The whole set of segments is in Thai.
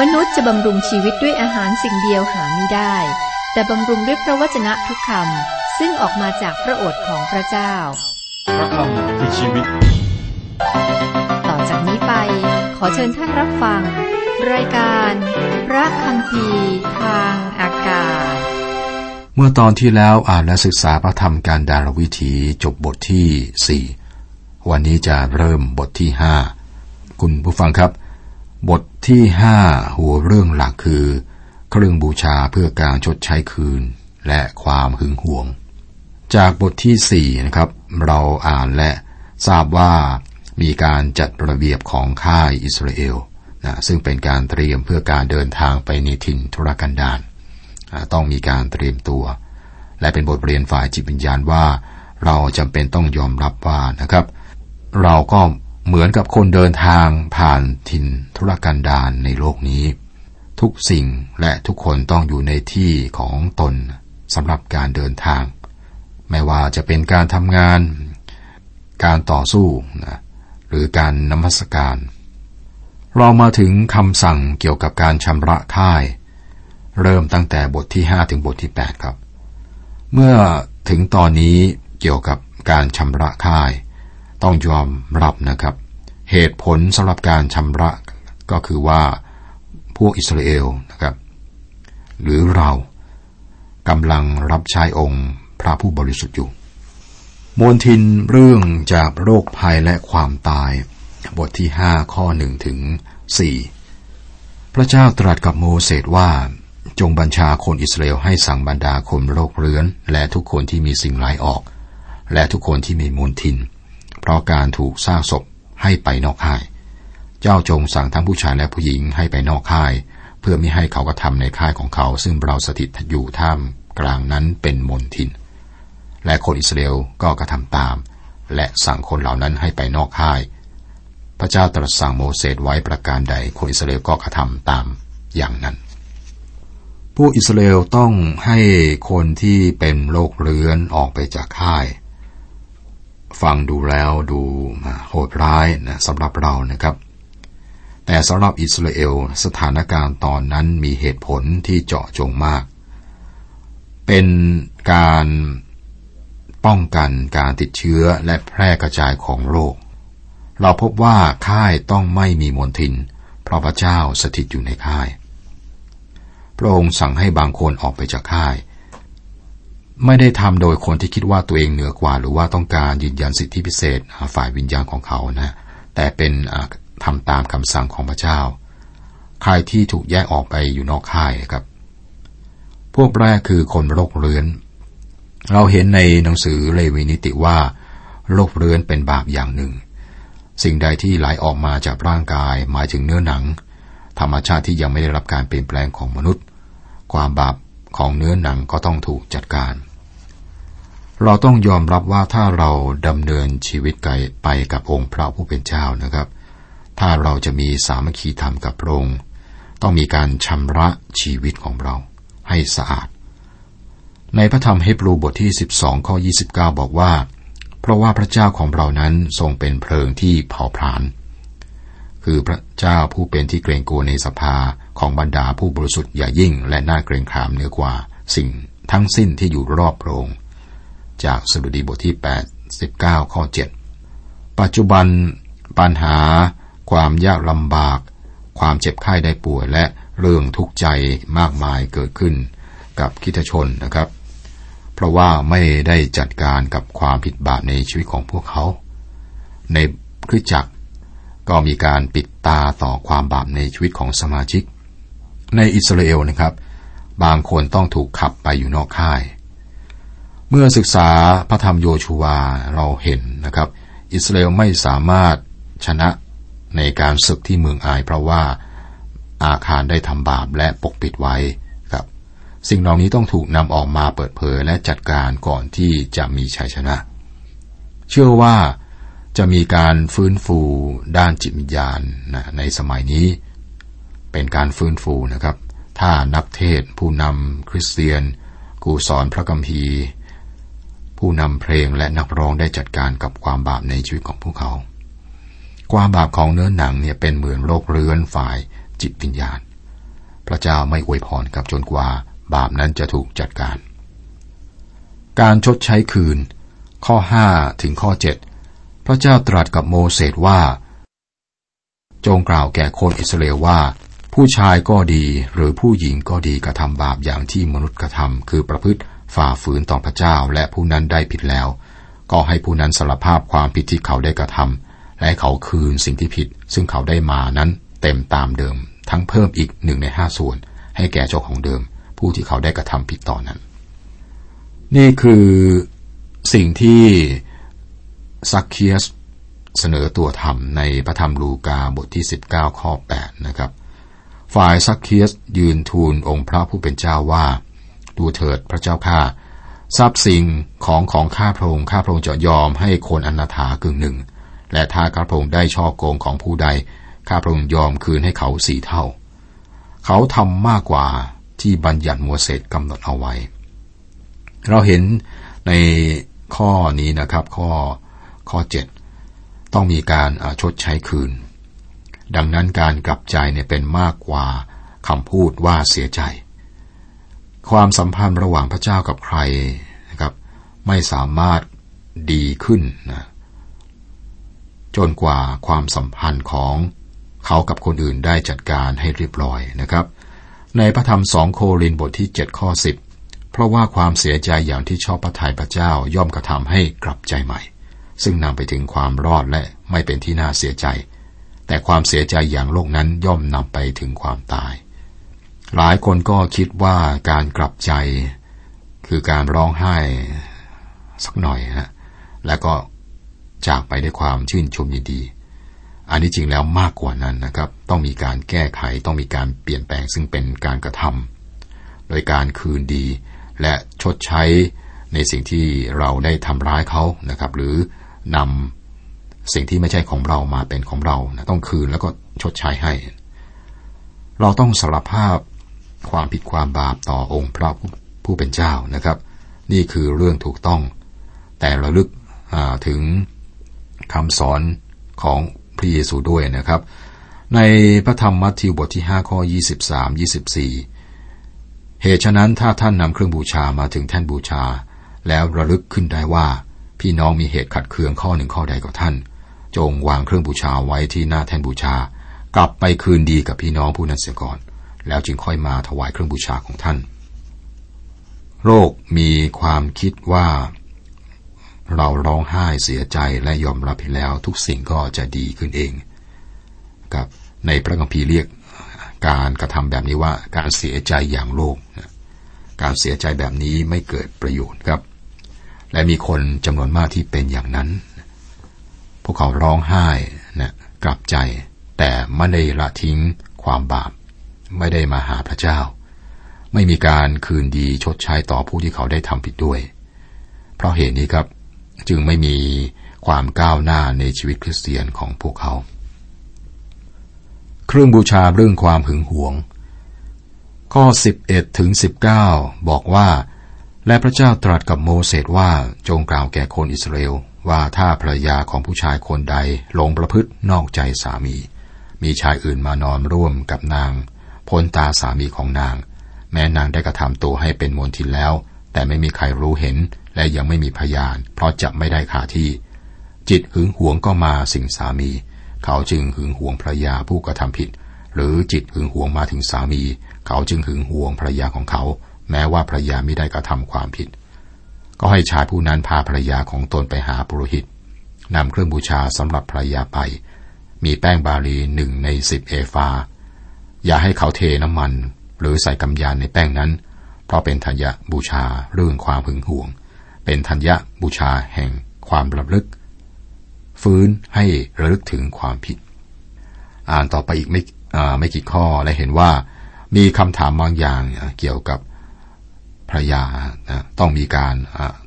มนุษย์จะบำรุงชีวิตด้วยอาหารสิ่งเดียวหาไม่ได้ แต่บำรุงด้วยพระวจนะทุกคำซึ่งออกมาจากพระโอษฐ์ของพระเจ้า พระคำคือชีวิต ต่อจากนี้ไป ขอเชิญท่านรับฟัง รายการ พระคำพีทางอากาศ เมื่อตอนที่แล้วอ่านและศึกษาพระธรรมการดารวิถีจบบทที่ 4 วันนี้จะเริ่มบทที่ 5 คุณผู้ฟังครับ บทที่5หัวเรื่องหลักคือ เครื่องบูชาเพื่อการชดใช้คืน และความหึงหวง จากบทที่4นะครับ เราอ่านและทราบว่ามีการจัดระเบียบของค่ายอิสราเอลนะซึ่งเป็นการเตรียมเพื่อการเดินทางไปในถิ่นทุรกันดารต้องมีการเตรียมตัว และเป็นบทเรียนฝ่ายจิตวิญญาณว่า เราจำเป็นต้องยอมรับว่านะครับ เราก็ เหมือนกับคนเดินทางผ่านถิ่นทุรกันดารในโลกนี้ ทุกสิ่งและทุกคนต้องอยู่ในที่ของตนสำหรับการเดินทาง ไม่ว่าจะเป็นการทำงาน การต่อสู้นะหรือการนมัสการ เรามาถึงคำสั่งเกี่ยวกับการชำระค่าย เริ่มตั้งแต่บทที่ 5 ถึงบทที่ 8 ครับ เมื่อถึงตอนนี้เกี่ยวกับการชำระค่าย ต้องยอมรับนะครับ เหตุผลสำหรับการชำระก็คือว่าพวกอิสราเอลนะครับ หรือเรากำลังรับใช้องค์พระผู้บริสุทธิ์อยู่มนทินเรื่องจากโรคภัยและความตาย บทที่ 5 ข้อ1ถึง4พระเจ้าตรัสกับโมเสสว่า จงบัญชาคนอิสราเอลให้สั่งบรรดาคนโรคเรื้อน และทุกคนที่มีสิ่งร้ายออก และทุกคนที่มีมนทิน เพราะการถูกซากศพให้ไปนอกค่าย เจ้าจงสั่งทั้งผู้ชายและผู้หญิงให้ไปนอกค่าย เพื่อไม่ให้เขากระทำในค่ายของเขา ซึ่งเราสถิตอยู่ท่ามกลางนั้นเป็นมนทิน และคนอิสราเอลก็กระทำตาม และสั่งคนเหล่านั้นให้ไปนอกค่าย พระเจ้าตรัสสั่งโมเสสไว้ประการใด คนอิสราเอลก็กระทำตามอย่างนั้นผู้อิสราเอลต้องให้คนที่เป็นโรคเรื้อนออกไปจากค่าย ฟังดูแล้วดูโหดร้ายนะสำหรับเรานะครับ แต่สำหรับอิสราเอลสถานการณ์ตอนนั้นมีเหตุผลที่เจาะจงมาก เป็นการป้องกันการติดเชื้อและแพร่กระจายของโรค เราพบว่าค่ายต้องไม่มีมลทิน เพราะพระเจ้าสถิตอยู่ในค่าย พระองค์สั่งให้บางคนออกไปจากค่าย ไม่ได้ทำโดยคนที่คิดว่าตัวเองเหนือกว่า หรือว่าต้องการยืนยันสิทธิพิเศษฝ่ายวิญญาณของเขานะแต่เป็นทำตามคำสั่งของพระเจ้า ใครที่ถูกแยกออกไปอยู่นอกค่ายครับ พวกแรกคือคนโรคเรื้อน เราเห็นในหนังสือเลวีนิติว่าโรคเรื้อนเป็นบาปอย่างหนึ่ง สิ่งใดที่ไหลออกมาจากร่างกายหมายถึงเนื้อหนัง ธรรมชาติที่ยังไม่ได้รับการเปลี่ยนแปลงของมนุษย์ ความบาป ของเนื้อหนังก็ต้องถูกจัดการ เราต้องยอมรับว่าถ้าเราดำเนินชีวิตไกไปกับองค์พระผู้เป็นเจ้านะครับ ถ้าเราจะมีสามัคคีธรรมกับพระองค์ต้องมีการชำระชีวิตของเราให้สะอาด ในพระธรรมเฮบรูบทที่ 12 ข้อ 29 บอกว่า เพราะว่าพระเจ้าของเรานั้นทรงเป็นเพลิงที่เผาผลาญคือพระเจ้าผู้เป็นที่เกรงกลัวในสภา ของบรรดาผู้บริสุทธิ์อย่ายิ่งและน่าเกรงขามเหนือกว่าสิ่งทั้งสิ้นที่อยู่รอบพรง จากสดุดีบทที่89ข้อ 7 ปัจจุบันปัญหา ความยากลำบาก ความเจ็บไข้ได้ป่วยและเรื่องทุกข์ใจมากมายเกิดขึ้นกับคิตชนนะครับ เพราะว่าไม่ได้จัดการกับความผิดบาปในชีวิตของพวกเขา ในคริสจักรก็มีการปิดตาต่อความบาปในชีวิตของสมาชิก ในอิสราเอลนะครับ บางคนต้องถูกขับไปอยู่นอกค่าย เมื่อศึกษาพระธรรมโยชูวาเราเห็นนะครับ อิสราเอลไม่สามารถชนะในการศึกที่เมืองอายเพราะว่าอาคารได้ทำบาปและปกปิดไว้ครับ สิ่งเหล่านี้ต้องถูกนำออกมาเปิดเผยและจัดการก่อนที่จะมีชัยชนะ เชื่อว่าจะมีการฟื้นฟูด้านจิตวิญญาณนะในสมัยนี้ เป็นการฟื้นฟูนะครับ ถ้านักเทศผู้นำคริสเตียน กูสอนพระกัมภีร์ผู้นำเพลงและนักร้องได้จัดการกับความบาปในชีวิตของพวกเขา ความบาปของเนื้อหนังเนี่ยเป็นเหมือนโรคเรื้อนฝ่ายจิตวิญญาณ พระเจ้าไม่อวยพรกับจนกว่าบาปนั้นจะถูกจัดการ การชดใช้คืน ข้อ 5 ถึงข้อ 7 พระเจ้าตรัสกับโมเสสว่า จงกล่าวแก่คนอิสราเอลว่า ผู้ชายก็ดีหรือผู้หญิงก็ดีกระทำบาปอย่างที่มนุษย์กระทำคือประพฤติฝ่าฝืนต่อพระเจ้าและผู้นั้นได้ผิดแล้ว ก็ให้ผู้นั้นสารภาพความผิดที่เขาได้กระทำและเขาคืนสิ่งที่ผิด ซึ่งเขาได้มานั้นเต็มตามเดิม ทั้งเพิ่มอีกหนึ่งในห้าส่วน ให้แก่เจ้าของเดิม ผู้ที่เขาได้กระทำผิดต่อนนั้น นี่คือสิ่งที่ซักเคียสเสนอตัวธรรมในพระธรรมลูกาบทที่ 19 ข้อ 8 นะครับ ฝ่ายซักเคียสยืนทูลองค์พระผู้เป็นเจ้าว่า ดูเถิดพระเจ้าข้าทรัพย์สิ่งของของข้าพระองค์ข้าพระองค์จะยอมให้คนอนาถากึ่งหนึ่ง และถ้าข้าพระองค์ได้ช่อโกงของผู้ใด ข้าพระองค์ยอมคืนให้เขาสี่เท่า เขาทำมากกว่าที่บัญญัติมัวเสดกำหนดเอาไว้ เราเห็นในข้อนี้นะครับข้อข้อเจ็ดต้องมีการชดใช้คืน ดังนั้นการกลับใจเนี่ยเป็นมากกว่าคำพูดว่าเสียใจ ความสัมพันธ์ระหว่างพระเจ้ากับใครนะครับ ไม่สามารถดีขึ้นนะจนกว่าความสัมพันธ์ของเขากับคนอื่นได้จัดการให้เรียบร้อยนะครับ ในพระธรรมสองโครินบทที่7ข้อ10 เพราะว่าความเสียใจอย่างที่ชอบพระทัยพระเจ้าย่อมกระทำให้กลับใจใหม่ ซึ่งนำไปถึงความรอดและไม่เป็นที่น่าเสียใจ แต่ความเสียใจอย่างโลกนั้นย่อมนำไปถึงความตาย หลายคนก็คิดว่าการกลับใจ คือการร้องไห้สักหน่อยฮะแล้วก็จากไปด้วยความชื่นชมยินดี อันนี้จริงแล้วมากกว่านั้นนะครับ ต้องมีการแก้ไขต้องมีการเปลี่ยนแปลงซึ่งเป็นการกระทำโดยการคืนดี และชดใช้ในสิ่งที่เราได้ทำร้ายเขานะครับ หรือนำ สิ่งที่ไม่ใช่ของเรามาเป็นของเรานะต้องคืนแล้วก็ชดใช้ให้ เราต้องสารภาพความผิดความบาปต่อองค์พระผู้เป็นเจ้านะครับ นี่คือเรื่องถูกต้อง แต่ระลึกถึงคำสอนของพระเยซูด้วยนะครับ ในพระธรรมมัทธิวบทที่ 5 ข้อ 23 24 เหตุฉะนั้นถ้าท่านนำเครื่องบูชามาถึงแท่นบูชา แล้วระลึกขึ้นได้ว่าพี่น้องมีเหตุขัดเคืองข้อหนึ่งข้อใดกับท่าน จงวางเครื่องบูชาไว้ที่หน้าแท่นบูชา กลับไปคืนดีกับพี่น้องผู้นั้นเสียก่อน แล้วจึงค่อยมาถวายเครื่องบูชาของท่าน โรคมีความคิดว่า เราร้องไห้เสียใจและยอมรับผิดแล้วทุกสิ่งก็จะดีขึ้นเองกับในพระคัมภีร์เรียกการกระทำแบบนี้ว่าการเสียใจอย่างโลกการเสียใจแบบนี้ไม่เกิดประโยชน์ครับ และมีคนจำนวนมากที่เป็นอย่างนั้น พวกเขาร้องไห้นะกลับใจ แต่ไม่ได้ละทิ้งความบาป ไม่ได้มาหาพระเจ้า ไม่มีการคืนดีชดใช้ต่อผู้ที่เขาได้ทำผิดด้วย เพราะเหตุนี้ครับจึงไม่มีความก้าวหน้าในชีวิตคริสเตียนของพวกเขา เครื่องบูชาเรื่องความหึงหวง ข้อ 11ถึง19 บอกว่า และพระเจ้าตรัสกับโมเสสว่าจงกล่าวแก่คนอิสราเอล ว่าถ้าภรรยาของผู้ชายคนใดหลงประพฤตินอกใจสามี มีชายอื่นมานอนร่วมกับนางพ้นตาสามีของนาง แม้นางได้กระทำตัวให้เป็นมนทินแล้ว แต่ไม่มีใครรู้เห็นและยังไม่มีพยาน เพราะจะไม่ได้ขาที่ จิตหึงหวงก็มาสิ่งสามี เขาจึงหึงหวงภรรยาผู้กระทำผิด หรือจิตหึงหวงมาถึงสามี เขาจึงหึงหวงภรรยาของเขา แม้ว่าภรรยาไม่ได้กระทำความผิด ก็ให้ชายผู้นั้นพาภรรยาของตนไปหาปุโรหิตนำเครื่องบูชาสำหรับภรรยาไป มีแป้งบาลีหนึ่งในสิบเอฟา อย่าให้เขาเทน้ำมัน หรือใส่กำยานในแป้งนั้น เพราะเป็นธัญญบูชาเรื่องความหึงหวง เป็นธัญญบูชาแห่งความระลึก ฟื้นให้ระลึกถึงความผิด อ่านต่อไปอีกไม่ไม่กี่ข้อและเห็นว่ามีคำถามบางอย่างเกี่ยวกับ พระยาต้องมีการ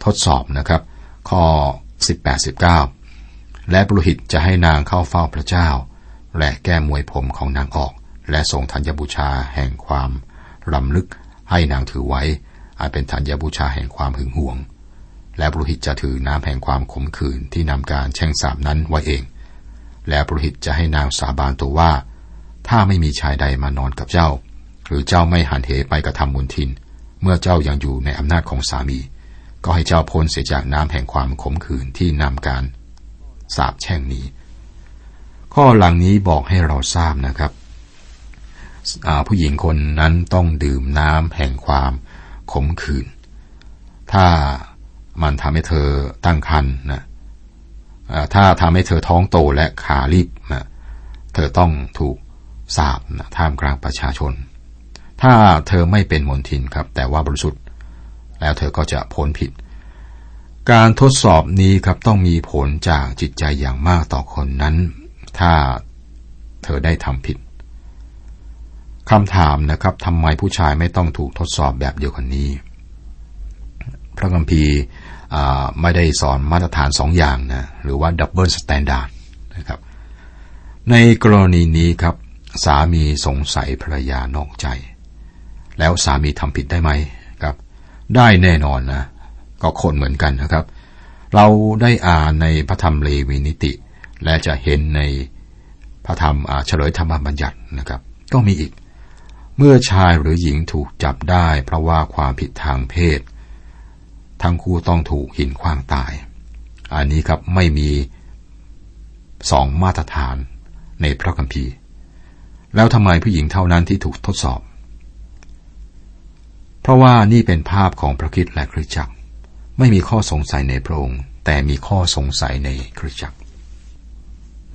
ทดสอบนะครับ ข้อ 18-19 และปรุหิตจะให้นางเข้าเฝ้าพระเจ้า และแก้มวยผมของนางออก และทรงธัญบูชาแห่งความรำลึกให้นางถือไว้อาจเป็นธัญบูชาแห่งความหึงหวง และปรุหิตจะถือน้ำแห่งความขมขื่นที่นำการแช่งสาบนั้นไว้เอง และปรุหิตจะให้นางสาบานตัวว่า ถ้าไม่มีชายใดมานอนกับเจ้า หรือเจ้าไม่หันเหไปกระทำมุนทิน เมื่อเจ้ายังอยู่ในอำนาจของสามี ก็ให้เจ้าพ้นเสียจากน้ำแห่งความขมขื่นที่นำการสาบแช่งนี้ ข้อหลังนี้บอกให้เราทราบนะครับผู้หญิงคนนั้นต้องดื่มน้ำแห่งความขมขื่น ถ้ามันทำให้เธอตั้งครรภ์นะถ้าทำให้เธอท้องโตและขารีบนะเธอต้องถูกสาบนะท่ามกลางประชาชน ถ้าเธอไม่เป็นมนทินครับ แต่ว่าบริสุทธิ์ แล้วเธอก็จะพ้นผิด การทดสอบนี้ครับต้องมีผลจากจิตใจอย่างมากต่อคนนั้น ถ้าเธอได้ทำผิดคำถามนะครับทำไมผู้ชายไม่ต้องถูกทดสอบแบบเดียวกันนี้ พระคัมภีร์ไม่ได้สอนมาตรฐานสองอย่างนะหรือว่า double standard นะครับในกรณีนี้ครับ สามีสงสัยภรรยานอกใจ แล้วสามีทำผิดได้ไหมครับ ได้แน่นอนนะก็คนเหมือนกันนะครับ เราได้อ่านในพระธรรมเลวีนิติ และจะเห็นในพระธรรมเฉลยธรรมบัญญัตินะครับ ก็มีอีก เมื่อชายหรือหญิงถูกจับได้เพราะว่าความผิดทางเพศ ทั้งคู่ต้องถูกหินขว้างตาย อันนี้ครับไม่มีสองมาตรฐานในพระคัมภีร์ แล้วทำไมผู้หญิงเท่านั้นที่ถูกทดสอบ เพราะว่านี่เป็นภาพของพระคิดและคริสตจักร ไม่มีข้อสงสัยในพระองค์ แต่มีข้อสงสัยในคริสตจักร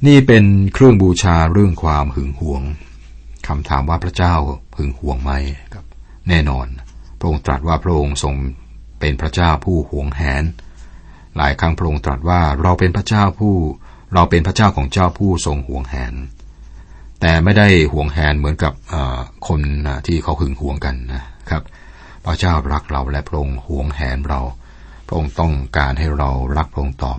นี่เป็นเครื่องบูชาเรื่องความหึงหวงคำถามว่าพระเจ้าพึงหวงไหมครับ แน่นอน พระองค์ตรัสว่าพระองค์ทรงเป็นพระเจ้าผู้หวงแหน หลายครั้งพระองค์ตรัสว่าเราเป็นพระเจ้าผู้ เราเป็นพระเจ้าของเจ้าผู้ทรงหวงแหน แต่ไม่ได้หวงแหนเหมือนกับคนที่เขาหึงหวงกันนะครับ พระเจ้ารักเราและพระองค์ห่วงแหนเรา พระองค์ต้องการให้เรารักพระองค์ตอบ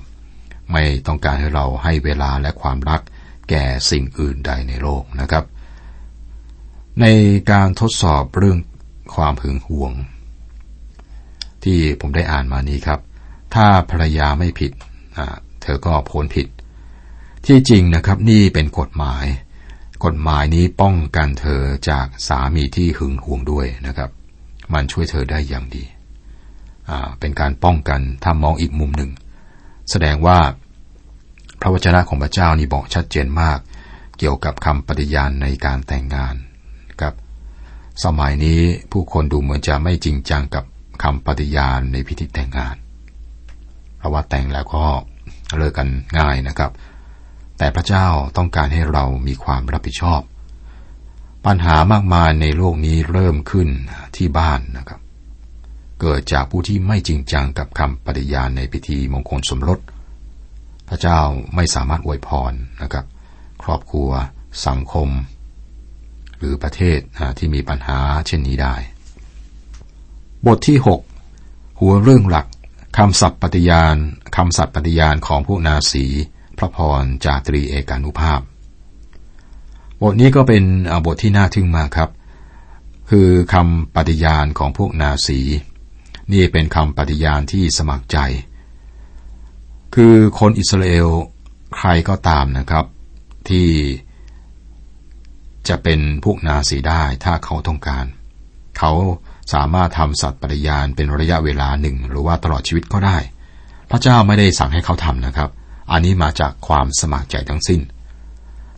ไม่ต้องการให้เราให้เวลาและความรักแก่สิ่งอื่นใดในโลกนะครับ ในการทดสอบเรื่องความหึงหวง ที่ผมได้อ่านมานี้ครับ ถ้าภรรยาไม่ผิด เธอก็พ้นผิด ที่จริงนะครับนี่เป็นกฎหมาย กฎหมายนี้ป้องกันเธอจากสามีที่หึงหวงด้วยนะครับ มันช่วยเธอได้อย่างดี เป็นการป้องกันถ้ามองอีกมุมหนึ่ง แสดงว่าพระวจนะของพระเจ้านี่บอกชัดเจนมาก เกี่ยวกับคำปฏิญาณในการแต่งงานกับ สมัยนี้ผู้คนดูเหมือนจะไม่จริงจังกับคำปฏิญาณในพิธีแต่งงาน เพราะว่าแต่งแล้วก็เลิกกันง่ายนะครับ แต่พระเจ้าต้องการให้เรามีความรับผิดชอบ ปัญหามากมายในโลกนี้เริ่มขึ้นที่บ้านนะครับ เกิดจากผู้ที่ไม่จริงจังกับคำปฏิญาณในพิธีมงคลสมรส พระเจ้าไม่สามารถอวยพรนะครับ ครอบครัว สังคม หรือประเทศที่มีปัญหาเช่นนี้ได้ บทที่ 6 หัวเรื่องหลักคำศัพท์ปฏิญาณคำศัพท์ปฏิญาณของพวกนาสี พระพรจาตรีเอกานุภาพ บทนี้ก็เป็นบทที่น่าทึ่งมากครับ คือคำปฏิญาณของพวกนาสี นี่เป็นคำปฏิญาณที่สมัครใจ คือคนอิสราเอลใครก็ตามนะครับ ที่จะเป็นพวกนาสีได้ถ้าเขาต้องการ เขาสามารถทำสัตว์ปฏิญาณเป็นระยะเวลาหนึ่ง หรือว่าตลอดชีวิตก็ได้ พระเจ้าไม่ได้สั่งให้เขาทำนะครับ อันนี้มาจากความสมัครใจทั้งสิ้น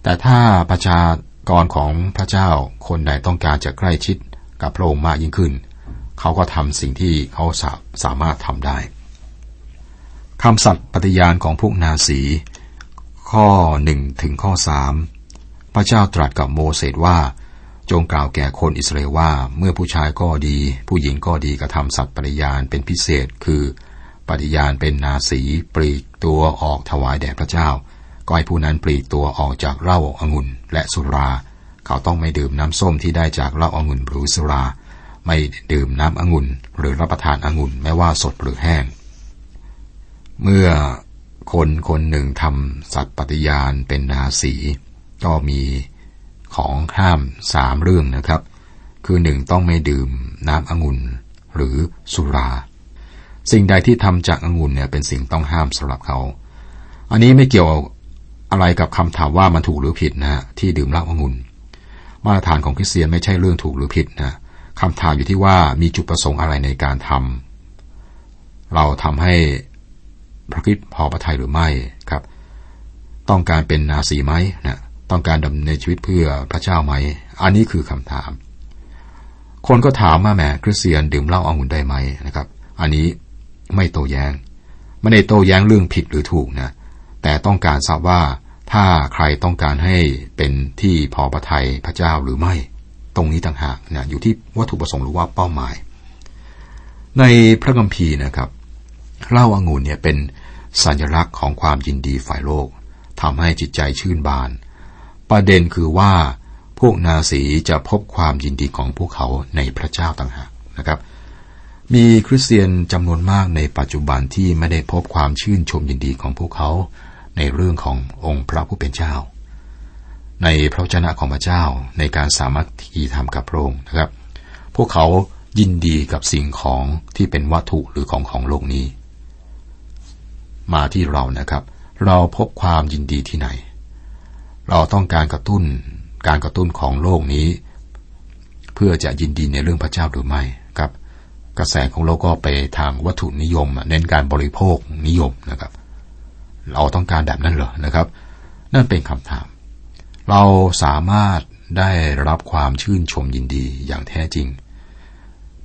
แต่ถ้าประชากรของพระเจ้าคนใดต้องการจะใกล้ชิดกับพระองค์มากยิ่งขึ้น เขาก็ทำสิ่งที่เขาสาสามารถทำได้คำสัตย์ปฏิญาณของพวกนาสี ข้อหนึ่งถึงข้อสามพระเจ้าตรัสกับโมเสสว่าจงกล่าวแก่คนอิสราเอลว่าเมื่อผู้ชายก็ดี ผู้หญิงก็ดีกระทำสัตว์ปริยานเป็นพิเศษ คือปฏิญาณเป็นนาสีปลีกตัวออกถวายแด่พระเจ้า ก็ให้ผู้นั้นปลีกตัวออกจากเหล้าอางุ่นและสุรา เขาต้องไม่ดื่มน้ำส้มที่ได้จากเหล้าอางุ่นหรือสุรา ไม่ดื่มน้ำองุ่น หรือรับประทานองุ่นแม้ว่าสดหรือแห้ง เมื่อคนคนหนึ่งทำสัตว์ปฏิญาณเป็นนาสี ก็มีของห้ามสามเรื่องนะครับ คือหนึ่งต้องไม่ดื่มน้ำองุ่นหรือสุรา สิ่งใดที่ทำจากองุ่นเนี่ยเป็นสิ่งต้องห้ามสำหรับเขา อันนี้ไม่เกี่ยว อะไรกับคำถามว่ามันถูกหรือผิดนะที่ดื่มเหล้าองุ่นมาตรฐานของคริสเตียนไม่ใช่เรื่องถูกหรือผิดนะคำถามอยู่ที่ว่ามีจุดประสงค์อะไรในการทำเราทำให้พระคิดพอพระทัยหรือไม่ครับ ต้องการเป็นนาสีไหมนะต้องการดำเนินชีวิตเพื่อพระเจ้าไหม อันนี้คือคำถาม คนก็ถามมาแหมคริสเตียนดื่มเหล้าองุ่นได้ไหมนะครับ อันนี้ไม่โต้แยง้ง ไม่ได้โต้แย้งเรื่องผิดหรือถูกนะ แต่ต้องการทราบว่าถ้าใครต้องการให้เป็นที่พอพระทัยพระเจ้าหรือไม่ ตรงนี้ต่างหากนะอยู่ที่วัตถุประสงค์หรือว่าเป้าหมาย ในพระคัมภีร์นะครับเล้าอางุ่นเนี่ยเป็นสัญลักษณ์ของความยินดีฝ่ายโลกทำให้จิตใจชื่นบาน ประเด็นคือว่าพวกนาสีจะพบความยินดีของพวกเขาในพระเจ้าต่างหากนะครับ มีคริสเตียนจำนวนมากในปัจจุบันที่ไม่ได้พบความชื่นชมยินดีของพวกเขา ในเรื่องขององค์พระผู้เป็นเจ้า ในพระเจ้าของพระเจ้าในการสามารถที่ทำกับพระองค์นะครับ พวกเขายินดีกับสิ่งของที่เป็นวัตถุหรือของของโลกนี้ มาที่เรานะครับ เราพบความยินดีที่ไหน เราต้องการกระตุ้นการกระตุ้นของโลกนี้ เพื่อจะยินดีในเรื่องพระเจ้าหรือไม่ครับ กระแสของโลกก็ไปทางวัตถุนิยม เน้นการบริโภคนิยมนะครับ เราต้องการแบบนั้นเหรอนะครับ นั่นเป็นคำถาม เราสามารถได้รับความชื่นชมยินดีอย่างแท้จริง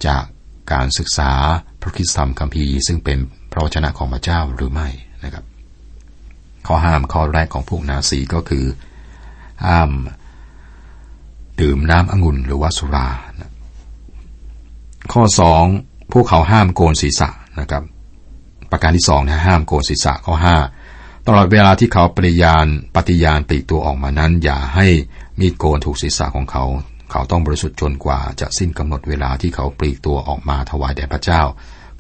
จากการศึกษาพระคิดธรรมคัมภีร์ซึ่งเป็นพระวจนะของพระเจ้าหรือไม่นะครับ ข้อห้ามข้อแรกของพวกนาซีก็คือ ห้ามดื่มน้ำองุ่นหรือว่าสุรานะข้อสองพวกเขาห้ามโกนศีรษะนะครับ ประการที่สองนะห้ามโกนศีรษะข้อห้า ตลอดเวลาที่เขาปฏิญาณปฏิญาณปลีกตัวออกมานั้น อย่าให้มีดโกนถูกศีรษะของเขา เขาต้องบริสุทธิ์จนกว่าจะสิ้นกำหนดเวลาที่เขาปลีกตัวออกมาถวายแด่พระเจ้า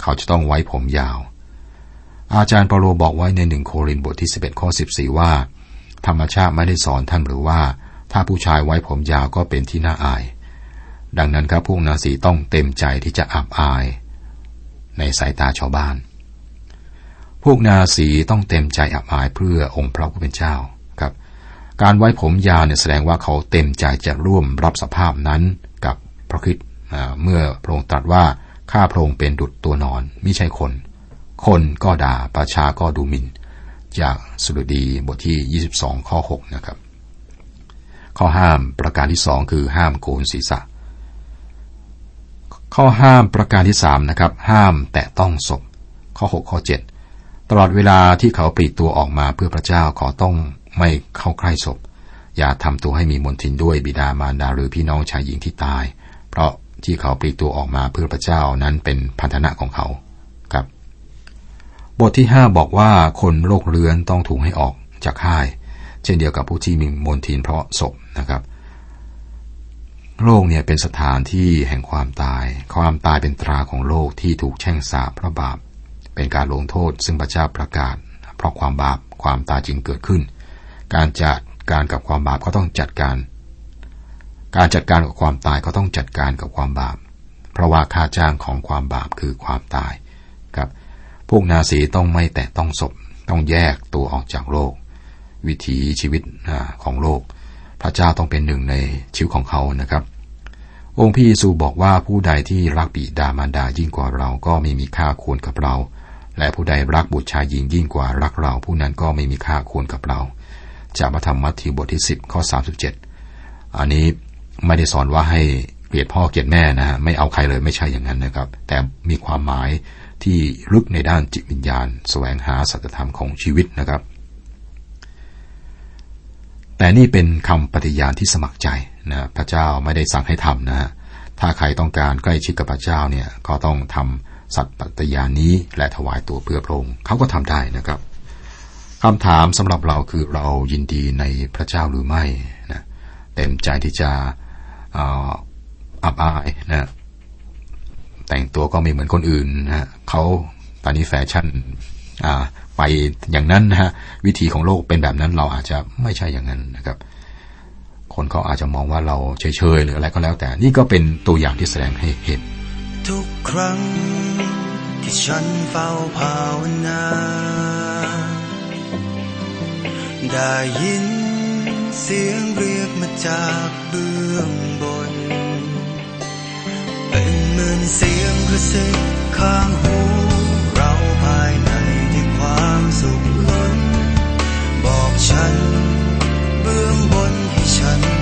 เขาจะต้องไว้ผมยาว อาจารย์เปโลบอกไว้ในหนึ่งโครินบทที่ 11 ข้อ 14 ว่า ธรรมชาติไม่ได้สอนท่านหรือว่า ถ้าผู้ชายไว้ผมยาวก็เป็นที่น่าอาย ดังนั้นครับพวกนาสีต้องเต็มใจที่จะอับอาย ในสายตาชาวบ้าน พวกนาสีต้องเต็มใจอับอายเพื่อองค์พระผู้เป็นเจ้าครับ การไว้ผมยาวเนี่ยแสดงว่าเขาเต็มใจจะร่วมรับสภาพนั้นกับพระคิดเมื่อพระองค์ตรัสว่าข้าพระองค์เป็นดุจตัวนอนไม่ใช่คน คนก็ด่าประชาก็ดูหมิน่น จากสุรดีบทที่ 22 ข้อ 6 นะครับ ข้อห้ามประการที่สองคือห้ามโกนศีรษะ ข้อห้ามประการที่สามนะครับ ห้ามแตะต้องศพข้อ 6 ข้อ 7 ตลอดเวลาที่เขาปลีกตัวออกมาเพื่อพระเจ้าขอต้องไม่เข้าใกล้ศพ อย่าทำตัวให้มีมนทินด้วยบิดามารดาหรือพี่น้องชายหญิงที่ตาย เพราะที่เขาปลีกตัวออกมาเพื่อพระเจ้านั้นเป็นพันธนะของเขาครับ บทที่ห้าบอกว่าคนโรคเรื้อนต้องถูกให้ออกจากค่าย เช่นเดียวกับผู้ที่มีมนทินเพราะศพนะครับโลกเนี่ยเป็นสถานที่แห่งความตาย ความตายเป็นตราของโลกที่ถูกแช่งสาปพระบาป เป็นการลงโทษซึ่งพระเจ้าประกาศ เพราะความบาปความตายจึงเกิดขึ้น การจัดการกับความบาปก็ต้องจัดการ การจัดการกับความตายก็ต้องจัดการกับความบาป เพราะว่าค่าจ้างของความบาปคือความตายครับ พวกนาสีต้องไม่แตะต้องศพ ต้องแยกตัวออกจากโลก วิถีชีวิตของโลก พระเจ้าต้องเป็นหนึ่งในชีวิตของเขานะครับ องค์พี่เยซูบอกว่าผู้ใดที่รักบิดามารดายิ่งกว่าเราก็ไม่มีค่าควรกับเรา และผู้ใดรักบุตรชายหญิงยิ่งกว่ารักเราผู้นั้นก็ไม่มีค่าควรกับเรา จากพระธรรมมัทธิวบทที่ 10ข้อ37 อันนี้ไม่ได้สอนว่าให้เกลียดพ่อเกลียดแม่นะฮะไม่เอาใครเลยไม่ใช่อย่างนั้นนะครับ แต่มีความหมายที่ลึกในด้านจิตวิญญาณแสวงหาสัจธรรมของชีวิตนะครับ แต่นี่เป็นคำปฏิญาณที่สมัครใจนะพระเจ้าไม่ได้สั่งให้ทำนะฮะถ้าใครต้องการใกล้ชิดกับพระเจ้าเนี่ยก็ต้องทำ สัตว์ปัตยานี้และถวายตัวเพื่อพระองค์เขาก็ทำได้นะครับคำถามสำหรับเราคือเรายินดีในพระเจ้าหรือไม่นะเต็มใจที่จะอับอายนะแต่งตัวก็ไม่เหมือนคนอื่นนะเขาตอนนี้แฟชั่นไปอย่างนั้นนะฮะวิธีของโลกเป็นแบบนั้นเราอาจจะไม่ใช่อย่างนั้นนะครับ คนเขาอาจจะมองว่าเราเฉยๆหรืออะไรก็แล้วแต่นี่ก็เป็นตัวอย่างที่แสดงให้เห็นทุกครั้ง ที่ฉันเฝ้าภาวนา ได้ยินเสียงเรียกมาจากเบื้องบน เป็นเหมือนเสียงกระซิบข้างหู เราภายในที่ความสุขล้น บอกฉัน เบื้องบนให้ฉัน